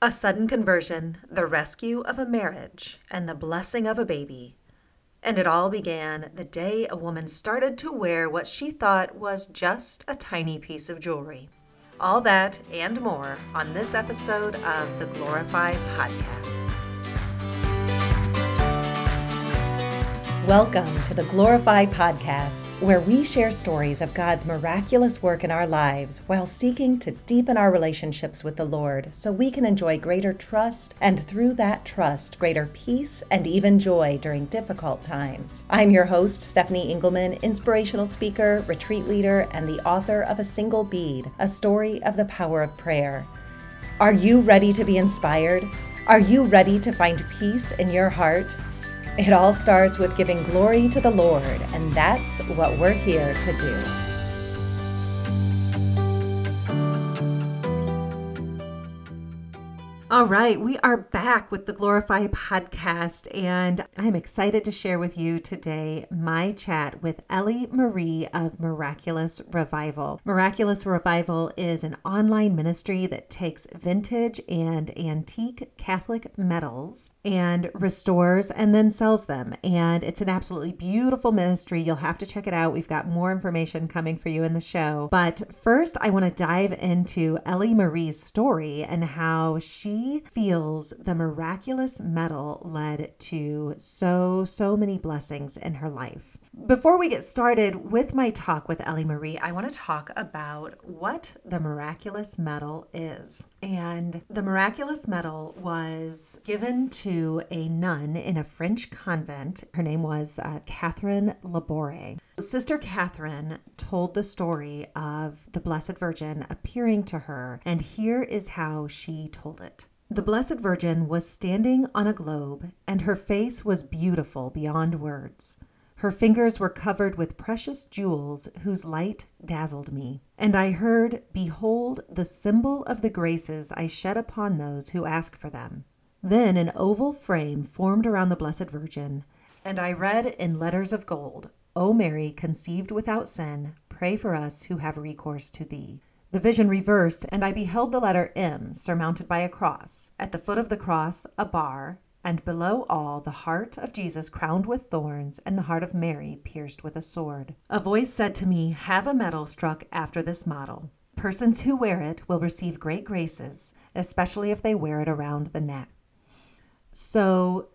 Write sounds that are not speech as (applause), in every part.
A sudden conversion, the rescue of a marriage, and the blessing of a baby. And it all began the day a woman started to wear what she thought was just a tiny piece of jewelry. All that and more on this episode of the Glorify Podcast. Welcome to the Glorify Podcast, where we share stories of God's miraculous work in our lives while seeking to deepen our relationships with the Lord so we can enjoy greater trust and through that trust, greater peace and even joy during difficult times. I'm your host, Stephanie Engelman, inspirational speaker, retreat leader, and the author of A Single Bead, a story of the power of prayer. Are you ready to be inspired? Are you ready to find peace in your heart? It all starts with giving glory to the Lord, and that's what we're here to do. All right, we are back with the Glorify podcast, and I'm excited to share with you today my chat with Ellie Marie of Miraculous Revival. Miraculous Revival is an online ministry that takes vintage and antique Catholic medals and restores and then sells them. And it's an absolutely beautiful ministry. You'll have to check it out. We've got more information coming for you in the show. But first, I want to dive into Ellie Marie's story and how she feels the miraculous medal led to so, so many blessings in her life. Before we get started with my talk with Ellie Marie, I want to talk about what the miraculous medal is. And the miraculous medal was given to a nun in a French convent. Her name was uh, Catherine Laboure. Sister Catherine told the story of the Blessed Virgin appearing to her, and here is how she told it. The Blessed Virgin was standing on a globe, and her face was beautiful beyond words. Her fingers were covered with precious jewels whose light dazzled me. And I heard, Behold, the symbol of the graces I shed upon those who ask for them. Then an oval frame formed around the Blessed Virgin, and I read in letters of gold, O Mary, conceived without sin, pray for us who have recourse to thee. The vision reversed, and I beheld the letter M surmounted by a cross. At the foot of the cross, a bar, and below all the heart of Jesus crowned with thorns, and the heart of Mary pierced with a sword. A voice said to me, Have a medal struck after this model. Persons who wear it will receive great graces, especially if they wear it around the neck. So,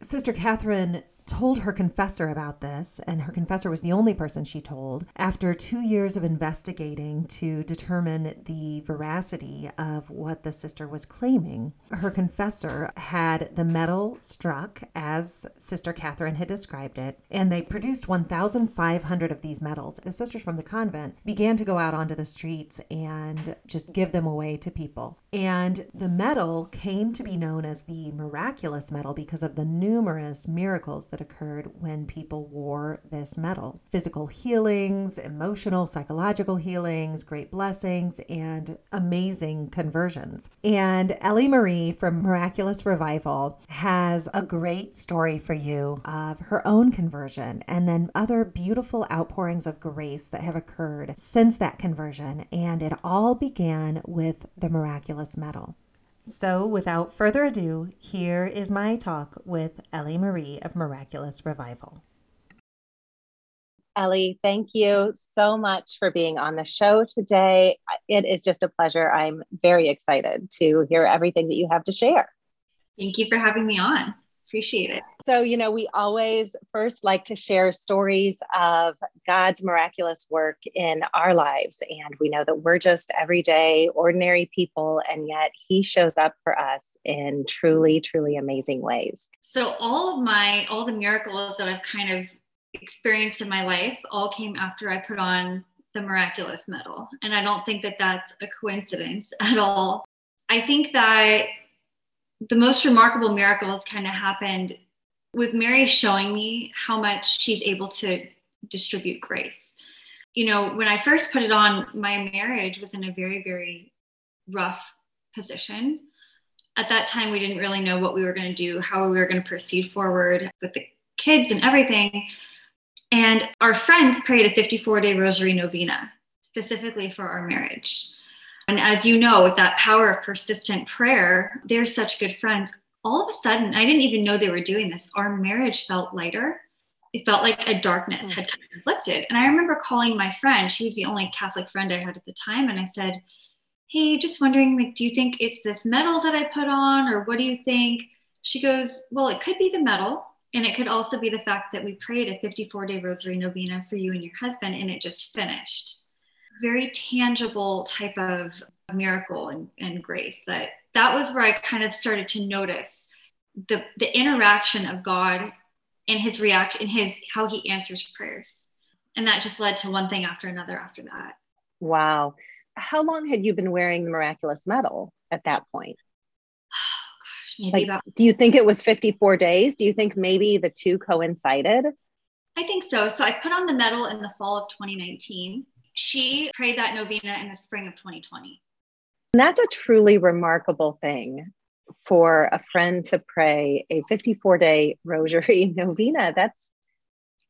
Sister Catherine told her confessor about this, and her confessor was the only person she told. After two years of investigating to determine the veracity of what the sister was claiming, her confessor had the medal struck as Sister Catherine had described it, and they produced 1,500 of these medals. The sisters from the convent began to go out onto the streets and just give them away to people. And the medal came to be known as the miraculous medal because of the numerous miracles that occurred when people wore this medal physical healings, emotional, psychological healings, great blessings, and amazing conversions. And Ellie Marie from Miraculous Revival has a great story for you of her own conversion and then other beautiful outpourings of grace that have occurred since that conversion. And it all began with the miraculous medal. So, without further ado, here is my talk with Ellie Marie of Miraculous Revival. Ellie, thank you so much for being on the show today. It is just a pleasure. I'm very excited to hear everything that you have to share. Thank you for having me on appreciate it. So, you know, we always first like to share stories of God's miraculous work in our lives. And we know that we're just everyday, ordinary people, and yet He shows up for us in truly, truly amazing ways. So, all of my, all the miracles that I've kind of experienced in my life all came after I put on the miraculous medal. And I don't think that that's a coincidence (laughs) at all. I think that the most remarkable miracles kind of happened with Mary showing me how much she's able to distribute grace. You know, when I first put it on, my marriage was in a very, very rough position. At that time, we didn't really know what we were going to do, how we were going to proceed forward with the kids and everything. And our friends prayed a 54 day rosary novena specifically for our marriage. And as you know, with that power of persistent prayer, they're such good friends. All of a sudden, I didn't even know they were doing this. Our marriage felt lighter. It felt like a darkness mm. had kind of lifted. And I remember calling my friend, she was the only Catholic friend I had at the time. And I said, Hey, just wondering, like, do you think it's this medal that I put on, or what do you think? She goes, Well, it could be the medal. And it could also be the fact that we prayed a 54 day rosary novena for you and your husband, and it just finished very tangible type of miracle and, and grace that that was where i kind of started to notice the the interaction of god and his react in his how he answers prayers. And that just led to one thing after another after that. Wow. How long had you been wearing the miraculous medal at that point? Oh (sighs) gosh maybe like, about do you think it was 54 days? Do you think maybe the two coincided? I think so. So i put on the medal in the fall of 2019 she prayed that novena in the spring of 2020. And that's a truly remarkable thing for a friend to pray a 54 day rosary (laughs) novena. That's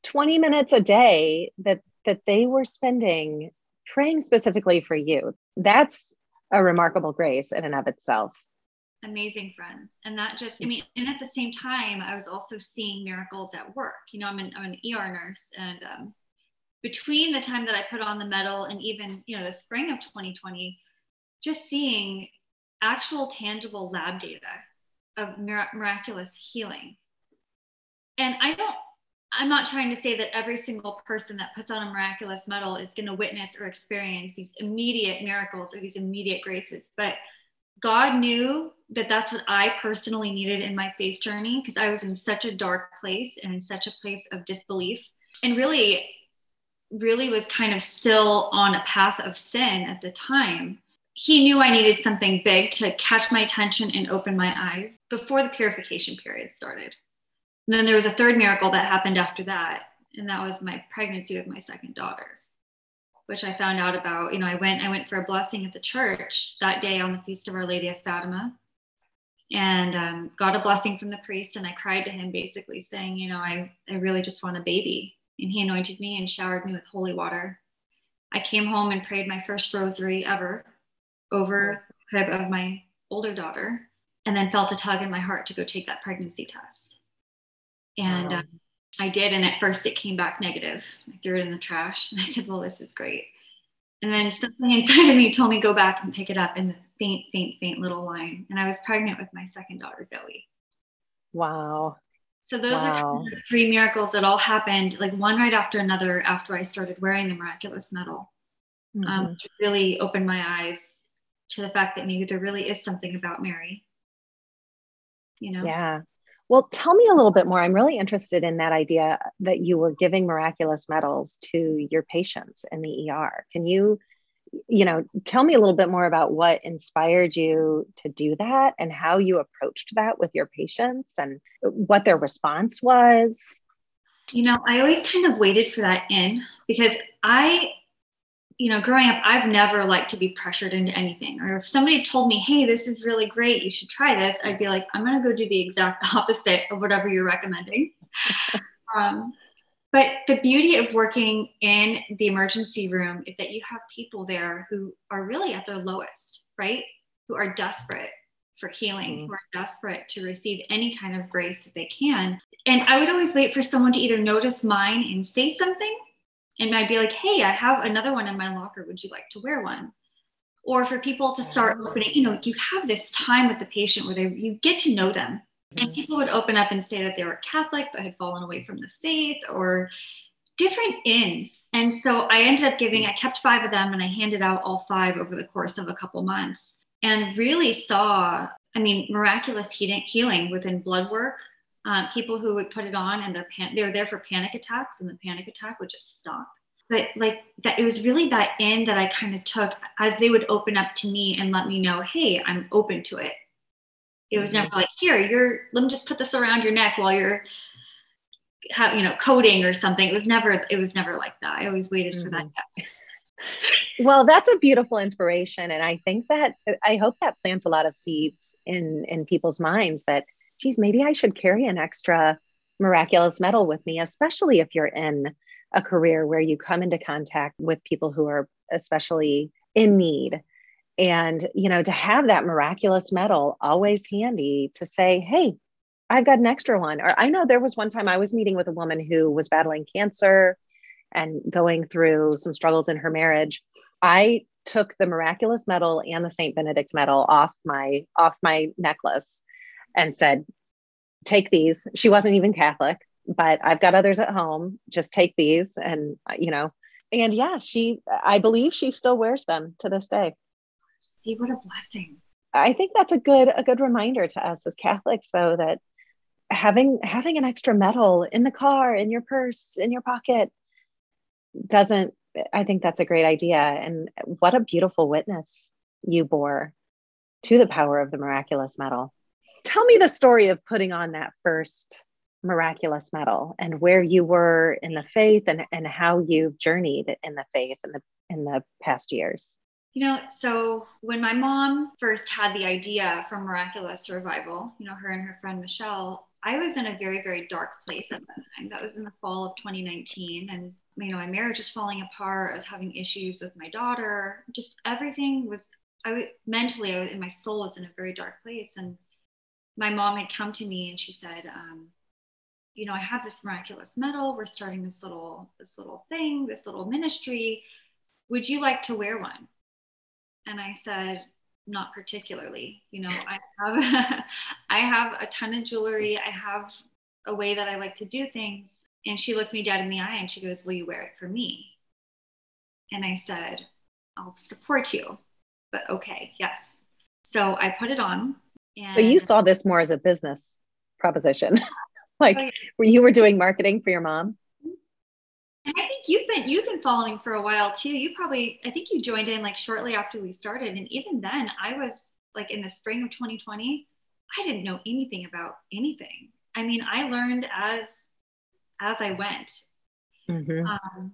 20 minutes a day that, that they were spending praying specifically for you. That's a remarkable grace in and of itself. Amazing friends. And that just, I mean, and at the same time, I was also seeing miracles at work. You know, I'm an, I'm an ER nurse and um, between the time that I put on the medal and even, you know, the spring of 2020, just seeing actual tangible lab data of mir- miraculous healing. And I don't, I'm not trying to say that every single person that puts on a miraculous medal is going to witness or experience these immediate miracles or these immediate graces, but God knew that that's what I personally needed in my faith journey because I was in such a dark place and in such a place of disbelief. And really, really was kind of still on a path of sin at the time, he knew I needed something big to catch my attention and open my eyes before the purification period started. And then there was a third miracle that happened after that, and that was my pregnancy with my second daughter, which I found out about. You know, I went I went for a blessing at the church that day on the feast of Our Lady of Fatima, and um, got a blessing from the priest, and I cried to him, basically saying, you know, I I really just want a baby, and he anointed me and showered me with holy water. I came home and prayed my first rosary ever over the crib of my older daughter, and then felt a tug in my heart to go take that pregnancy test. And wow. um, I did, and at first it came back negative. I threw it in the trash, (laughs) and I said, "Well, this is great." And then something inside of me told me go back and pick it up in the faint, faint, faint little line. And I was pregnant with my second daughter, Zoe. Wow. So those wow. are kind of the three miracles that all happened, like one right after another, after I started wearing the miraculous medal, um, mm-hmm. um, which really opened my eyes to the fact that maybe there really is something about Mary. You know? Yeah. Well, tell me a little bit more. I'm really interested in that idea that you were giving miraculous medals to your patients in the ER. Can you you know, tell me a little bit more about what inspired you to do that and how you approached that with your patients and what their response was. You know, I always kind of waited for that in because I, you know, growing up, I've never liked to be pressured into anything. Or if somebody told me, hey, this is really great, you should try this, I'd be like, I'm going to go do the exact (laughs) opposite of whatever you're recommending. (laughs) um, but the beauty of working in the emergency room is that you have people there who are really at their lowest, right? Who are desperate for healing, mm-hmm. who are desperate to receive any kind of grace that they can. And I would always wait for someone to either notice mine and say something, and I'd be like, hey, I have another one in my locker. Would you like to wear one? Or for people to start opening, you know, you have this time with the patient where they, you get to know them and people would open up and say that they were Catholic but had fallen away from the faith or different ins. And so I ended up giving, I kept five of them and I handed out all five over the course of a couple months and really saw, I mean, miraculous healing within blood work. Um, people who would put it on and their pan- they were there for panic attacks and the panic attack would just stop. But like that, it was really that in that I kind of took as they would open up to me and let me know, hey, I'm open to it. It was never like, here, you're, let me just put this around your neck while you're, have, you know, coding or something. It was never, it was never like that. I always waited for mm-hmm. that. well, that's a beautiful inspiration. And I think that, I hope that plants a lot of seeds in, in people's minds that, geez, maybe I should carry an extra miraculous medal with me, especially if you're in a career where you come into contact with people who are especially in need And, you know, to have that miraculous medal always handy to say, hey, I've got an extra one. Or I know there was one time I was meeting with a woman who was battling cancer and going through some struggles in her marriage. I took the miraculous medal and the Saint Benedict medal off my off my necklace and said, take these. She wasn't even Catholic, but I've got others at home. Just take these. And, you know, and yeah, she, I believe she still wears them to this day. See, what a blessing. I think that's a good, a good reminder to us as Catholics, though, that having, having an extra medal in the car, in your purse, in your pocket doesn't, I think that's a great idea. And what a beautiful witness you bore to the power of the miraculous medal tell me the story of putting on that first miraculous medal and where you were in the faith and, and how you've journeyed in the faith in the in the past years you know so when my mom first had the idea for miraculous revival you know her and her friend michelle i was in a very very dark place at that time that was in the fall of 2019 and you know my marriage was falling apart i was having issues with my daughter just everything was i was mentally I was, and my soul was in a very dark place and my mom had come to me and she said, um, you know, I have this miraculous medal. We're starting this little this little thing, this little ministry. Would you like to wear one? And I said, not particularly. You know, I have (laughs) I have a ton of jewelry. I have a way that I like to do things. And she looked me dead in the eye and she goes, Will you wear it for me? And I said, I'll support you, but okay, yes. So I put it on and so you saw this more as a business proposition, (laughs) like oh, yeah. where you were doing marketing for your mom. And I think you've been you've been following for a while too. You probably I think you joined in like shortly after we started, and even then I was like in the spring of 2020. I didn't know anything about anything. I mean, I learned as as I went. Mm-hmm. Um,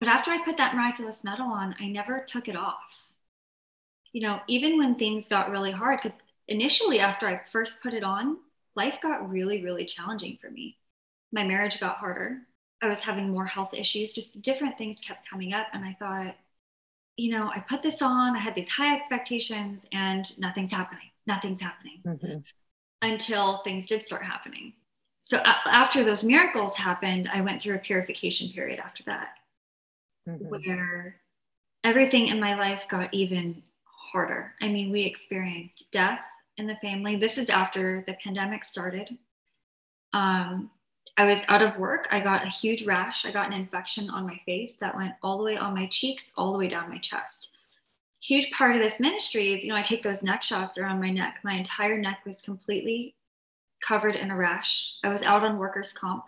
but after I put that miraculous medal on, I never took it off. You know, even when things got really hard, because initially after I first put it on, life got really, really challenging for me. My marriage got harder. I was having more health issues, just different things kept coming up. And I thought, you know, I put this on, I had these high expectations, and nothing's happening. Nothing's happening mm-hmm. until things did start happening. So a- after those miracles happened, I went through a purification period after that, mm-hmm. where everything in my life got even harder. I mean, we experienced death, in the family. This is after the pandemic started. Um, I was out of work. I got a huge rash. I got an infection on my face that went all the way on my cheeks, all the way down my chest. Huge part of this ministry is, you know, I take those neck shots around my neck. My entire neck was completely covered in a rash. I was out on workers' comp.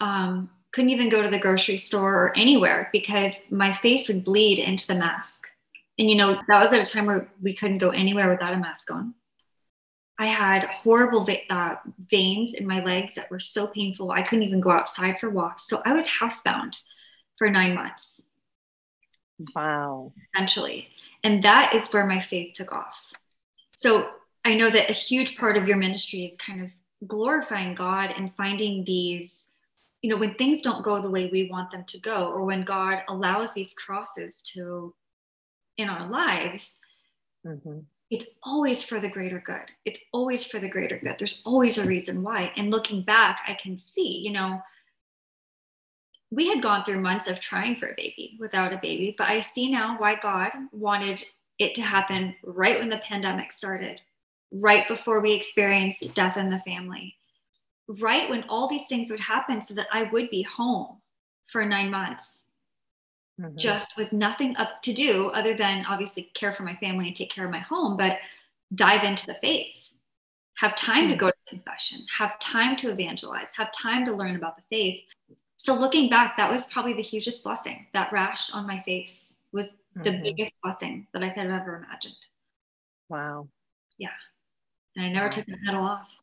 Um, couldn't even go to the grocery store or anywhere because my face would bleed into the mask. And, you know, that was at a time where we couldn't go anywhere without a mask on. I had horrible uh, veins in my legs that were so painful. I couldn't even go outside for walks. So I was housebound for nine months. Wow. Essentially. And that is where my faith took off. So I know that a huge part of your ministry is kind of glorifying God and finding these, you know, when things don't go the way we want them to go, or when God allows these crosses to in our lives. Mm-hmm it's always for the greater good. It's always for the greater good. There's always a reason why. And looking back, I can see, you know, we had gone through months of trying for a baby without a baby, but I see now why God wanted it to happen right when the pandemic started, right before we experienced death in the family, right when all these things would happen so that I would be home for nine months mm-hmm. just with nothing up to do other than obviously care for my family and take care of my home, but dive into the faith. Have time mm-hmm. to go to confession, have time to evangelize, have time to learn about the faith. So looking back, that was probably the hugest blessing. That rash on my face was the mm-hmm. biggest blessing that I could have ever imagined. Wow. Yeah. And I never wow. took the medal off.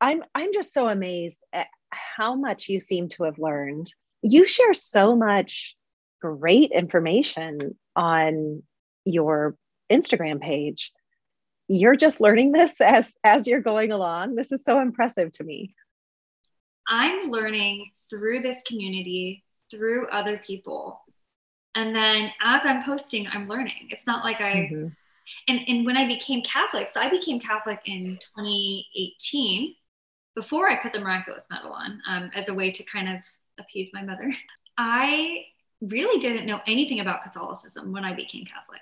I'm I'm just so amazed at how much you seem to have learned. You share so much great information on your Instagram page. You're just learning (laughs) this as as you're going along. This is so impressive to me. I'm learning through this community, through other people, And then as I'm posting, I'm learning. It's not like I, mm-hmm. and, and when I became Catholic, so I became Catholic in 2018 before I put the miraculous medal on um, as a way to kind of appease my mother. (laughs) I really didn't know anything about Catholicism when I became Catholic.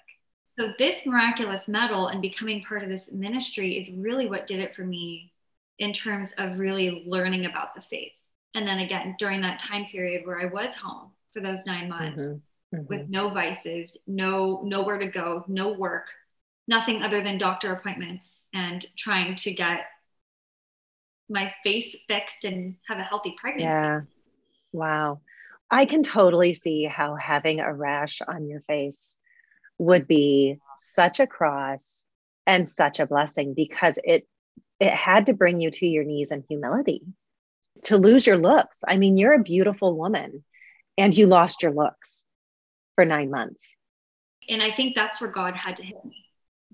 So, this miraculous medal and becoming part of this ministry is really what did it for me in terms of really learning about the faith. And then again, during that time period where I was home for those nine months mm-hmm. Mm-hmm. with no vices, no nowhere to go, no work, nothing other than doctor appointments and trying to get my face fixed and have a healthy pregnancy. Yeah. Wow. I can totally see how having a rash on your face would be such a cross and such a blessing because it it had to bring you to your knees in humility to lose your looks. I mean, you're a beautiful woman and you lost your looks for 9 months. And I think that's where God had to hit me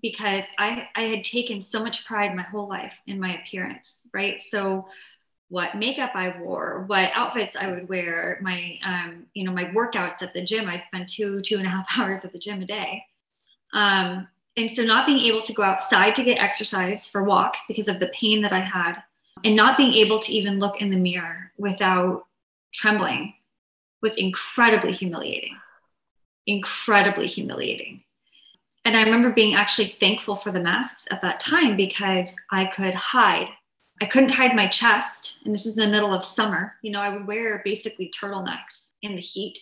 because I I had taken so much pride my whole life in my appearance, right? So what makeup I wore, what outfits I would wear, my um, you know, my workouts at the gym. I'd spend two, two and a half (laughs) hours at the gym a day. Um, and so not being able to go outside to get exercise for walks because of the pain that I had, and not being able to even look in the mirror without trembling was incredibly humiliating. Incredibly humiliating. And I remember being actually thankful for the masks at that time because I could hide I couldn't hide my chest. And this is in the middle of summer. You know, I would wear basically turtlenecks in the heat.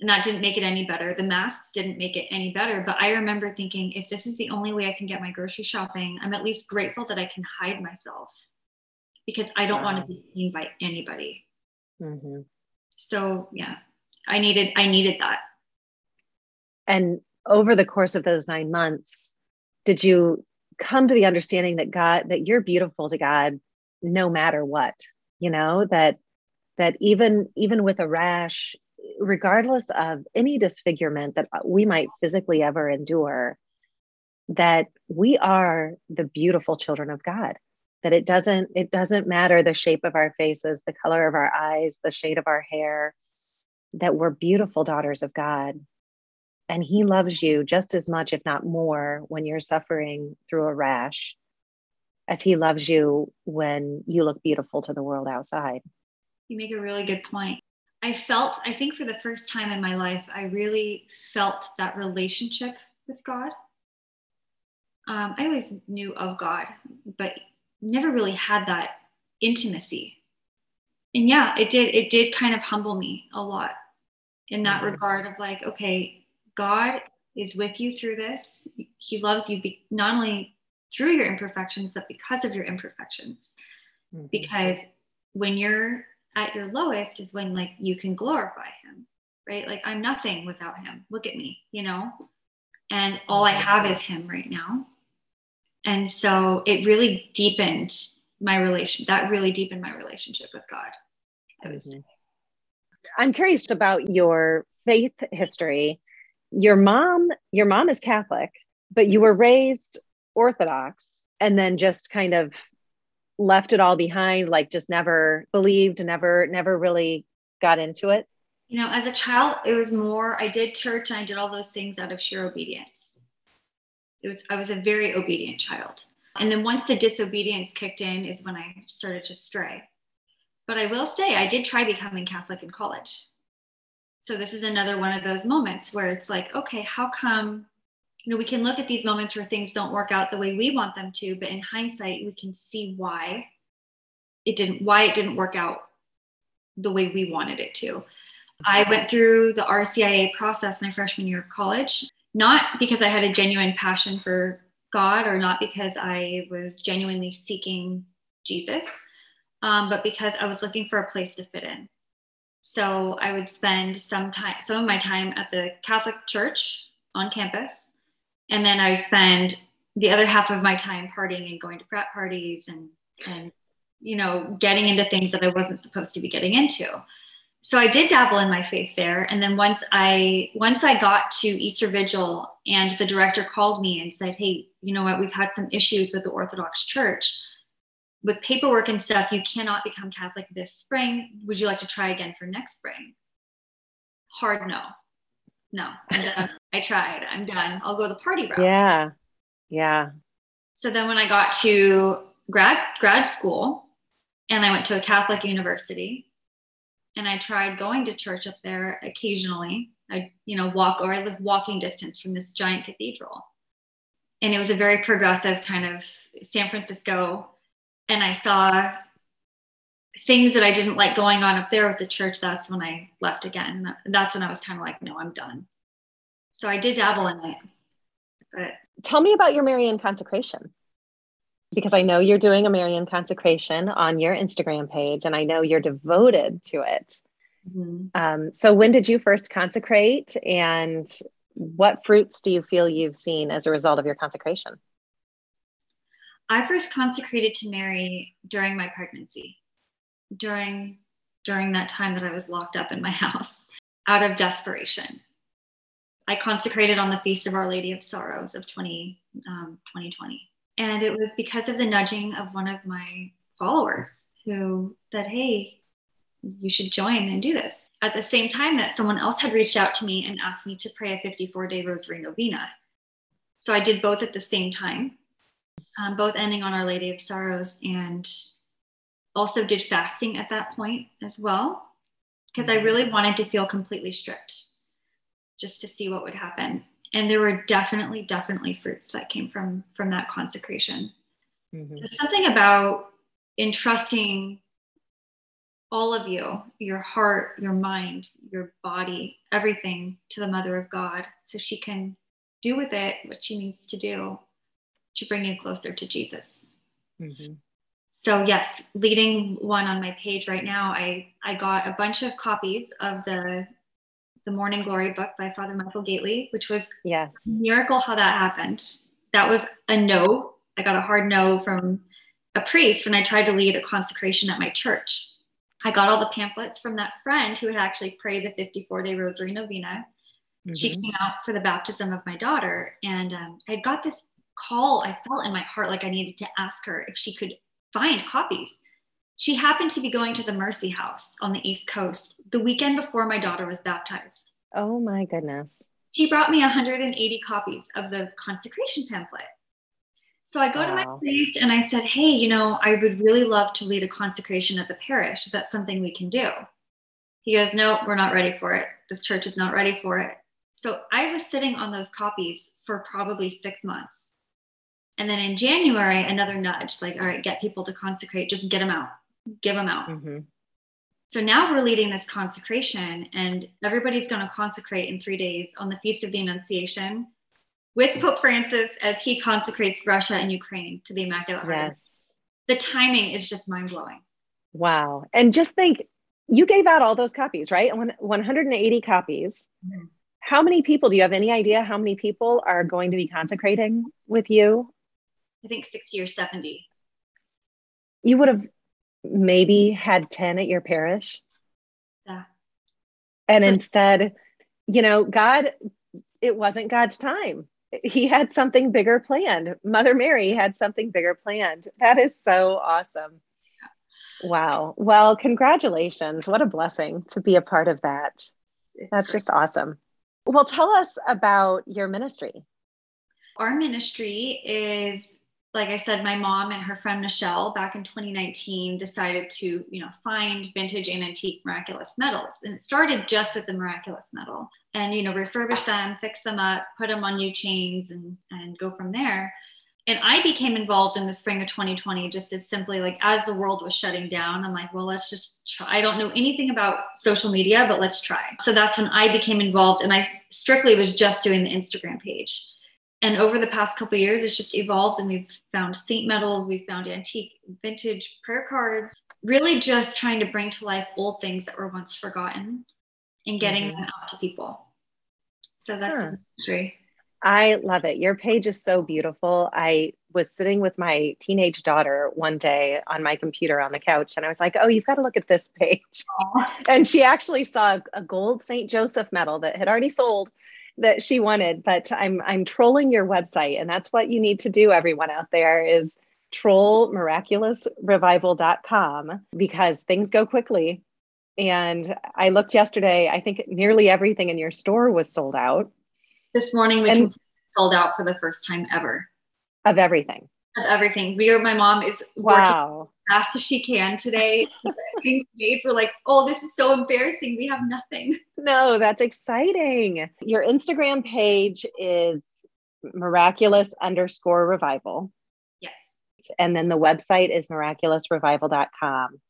And that didn't make it any better. The masks didn't make it any better. But I remember thinking, if this is the only way I can get my grocery shopping, I'm at least grateful that I can hide myself because I don't wow. want to be seen by anybody. Mm-hmm. So yeah, I needed I needed that. And over the course of those nine months, did you come to the understanding that God, that you're beautiful to God no matter what, you know, that that even even with a rash, regardless of any disfigurement that we might physically ever endure, that we are the beautiful children of God. That it doesn't it doesn't matter the shape of our faces, the color of our eyes, the shade of our hair, that we're beautiful daughters of God and he loves you just as much, if not more, when you're suffering through a rash as he loves you when you look beautiful to the world outside. You make a really good point. I felt, I think for the first time in my life, I really felt that relationship with God. Um, I always knew of God, but never really had that intimacy. And yeah, it did, it did kind of humble me a lot in that mm-hmm. regard of like, okay, God is with you through this. He loves you be- not only through your imperfections, but because of your imperfections. Mm-hmm. Because when you're at your lowest is when like you can glorify him, right? Like I'm nothing without him. Look at me, you know? And all I have is him right now. And so it really deepened my relation. That really deepened my relationship with God. Mm-hmm. I'm curious about your faith history your mom your mom is catholic but you were raised orthodox and then just kind of left it all behind like just never believed never never really got into it? You know as a child it was more i did church and i did all those things out of sheer obedience. It was i was a very obedient child. And then once the disobedience kicked in is when i started to stray. But i will say i did try becoming catholic in college so this is another one of those moments where it's like okay how come you know we can look at these moments where things don't work out the way we want them to but in hindsight we can see why it didn't why it didn't work out the way we wanted it to. I went through the rcia process my freshman year of college not because i had a genuine passion for god or not because i was genuinely seeking jesus um, but because i was looking for a place to fit in so I would spend some time, some of my time at the Catholic Church on campus, and then I would spend the other half of my time partying and going to frat parties and and you know getting into things that I wasn't supposed to be getting into. So I did dabble in my faith there, and then once I once I got to Easter Vigil, and the director called me and said, "Hey, you know what? We've had some issues with the Orthodox Church." With paperwork and stuff, you cannot become Catholic this spring. Would you like to try again for next spring? Hard no. no. (laughs) I tried. I'm done. I'll go the party route. Yeah. Yeah. So then when I got to grad grad school and I went to a Catholic university and I tried going to church up there occasionally. I, you know, walk or I live walking distance from this giant cathedral. And it was a very progressive kind of San Francisco. And I saw things that I didn't like going on up there with the church. That's when I left again. That's when I was kind of like, no, I'm done. So I did dabble in it. But tell me about your Marian consecration because I know you're doing a Marian consecration on your Instagram page and I know you're devoted to it. Mm-hmm. Um, so, when did you first consecrate and what fruits do you feel you've seen as a result of your consecration? I first consecrated to Mary during my pregnancy, during during that time that I was locked up in my (laughs) house out of desperation. I consecrated on the Feast of Our Lady of Sorrows of 20, um, 2020. And it was because of the nudging of one of my followers who said, Hey, you should join and do this. At the same time, that someone else had reached out to me and asked me to pray a 54 day rosary novena. So I did both at the same time, um, both ending on Our Lady of Sorrows and also did fasting at that point as well, because I really wanted to feel completely stripped just to see what would happen. And there were definitely definitely fruits that came from from that consecration. Mm-hmm. there's something about entrusting all of you your heart your mind your body everything to the mother of god so she can do with it what she needs to do to bring you closer to jesus mm-hmm. so yes leading one on my page right now i i got a bunch of copies of the the Morning Glory book by Father Michael Gaitley, which was yes miracle how that happened. That was a no. I got a hard no from a priest when I tried to lead a consecration at my church. I got all the pamphlets from that friend who had actually prayed the 54 day rosary novena. Mm-hmm. She came out for the baptism of my daughter, and um, I got this call. I felt in my heart like I needed to ask her if she could find copies she happened to be going to the Mercy House on the East Coast the weekend before my daughter was baptized. Oh my goodness. She brought me 180 copies of the consecration pamphlet. So I go wow. to my priest and I said, Hey, you know, I would really love to lead a consecration at the parish. Is that something we can do? He goes, No, we're not ready for it. This church is not ready for it. So I was sitting on those copies for probably six months. And then in January, another nudge like, All right, get people to consecrate, just get them out give them out. Mm-hmm. So now we're leading this consecration, and everybody's going to consecrate in three days on the Feast of the Annunciation with Pope Francis as he consecrates Russia and Ukraine to the Immaculate Heart. Yes. The timing is just mind blowing. Wow. And just think, you gave out all those copies, right? 180 copies. Mm-hmm. How many people, do you have any idea how many people are going to be consecrating with you? I think 60 or 70. You would have maybe had 10 at your parish. Yeah. And instead, you know, God, it wasn't God's time. He had something bigger planned. Mother Mary had something bigger planned. That is so awesome. Wow. Well, congratulations. What a blessing to be a part of that. That's just awesome. Well, tell us about your ministry. Our ministry is like I said, my mom and her friend Michelle back in 2019 decided to, you know, find vintage and antique miraculous medals. And it started just with the miraculous medal and, you know, refurbish them, fix them up, put them on new chains and, and go from there. And I became involved in the spring of 2020 just as simply like as the world was shutting down. I'm like, well, let's just try. I don't know anything about social media, but let's try. So that's when I became involved. And I strictly was just doing the Instagram page and over the past couple years it's just evolved and we've found saint medals we've found antique vintage prayer cards really just trying to bring to life old things that were once forgotten and getting mm-hmm. them out to people. So that's huh. the i love it. Your page is so beautiful. I was sitting with my teenage daughter one day on my computer on the couch and i was like oh you've got to look at this (laughs) page. And she actually saw a gold st joseph medal that had already sold that she wanted but i'm i'm trolling your website and that's what you need to do everyone out there is troll miraculousrevival.com because things go quickly And I looked yesterday, I think nearly everything in your store was sold out. This morning we and, sold out for the first time ever. Of everything. Of everything. We are my mom is wow. Fast as she can today. (laughs) Things made for like, oh, this is so embarrassing. We have nothing. No, that's exciting. Your Instagram page is miraculous underscore revival. Yes. And then the website is miraculousrevival.com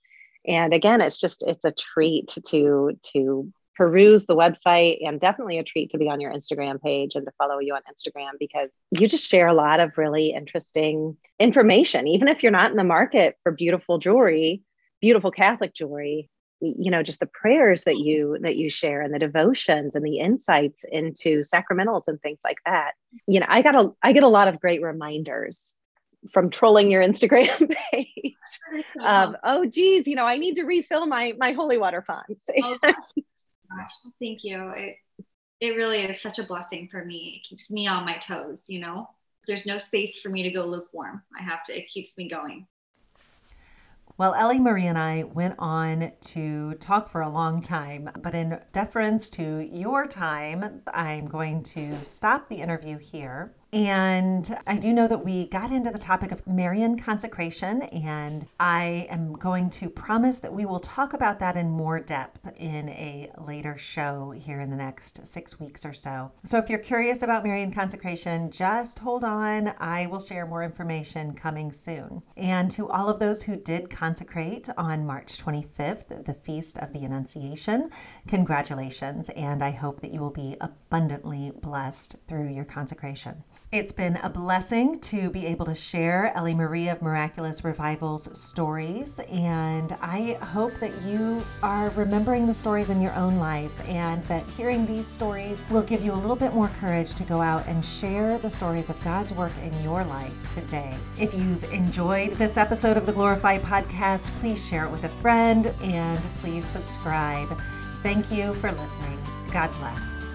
and again it's just it's a treat to to peruse the website and definitely a treat to be on your Instagram page and to follow you on Instagram because you just share a lot of really interesting information even if you're not in the market for beautiful jewelry beautiful catholic jewelry you know just the prayers that you that you share and the devotions and the insights into sacramentals and things like that you know i got a i get a lot of great reminders from trolling your Instagram (laughs) page. um, oh, geez, you know, I need to refill my my holy water fonts. oh, gosh. Thank you. It it really is such a blessing for me. It keeps me on my toes. You know, there's no space for me to go lukewarm. I have to. It keeps me going. Well, Ellie Marie and I went on to talk for a long time, but in deference to your time, I'm going to stop the interview here. And I do know that we got into the topic of Marian consecration, and I am going to promise that we will talk about that in more depth in a later show here in the next six weeks or so. So if you're curious about Marian consecration, just hold on. I will share more information coming soon. And to all of those who did consecrate on March 25th, the Feast of the Annunciation, congratulations, and I hope that you will be abundantly blessed through your consecration. It's been a blessing to be able to share Ellie Marie of Miraculous Revival's stories, and I hope that you are remembering the stories in your own life and that hearing these stories will give you a little bit more courage to go out and share the stories of God's work in your life today. If you've enjoyed this episode of the Glorify podcast, please share it with a friend and please subscribe. Thank you for listening. God bless.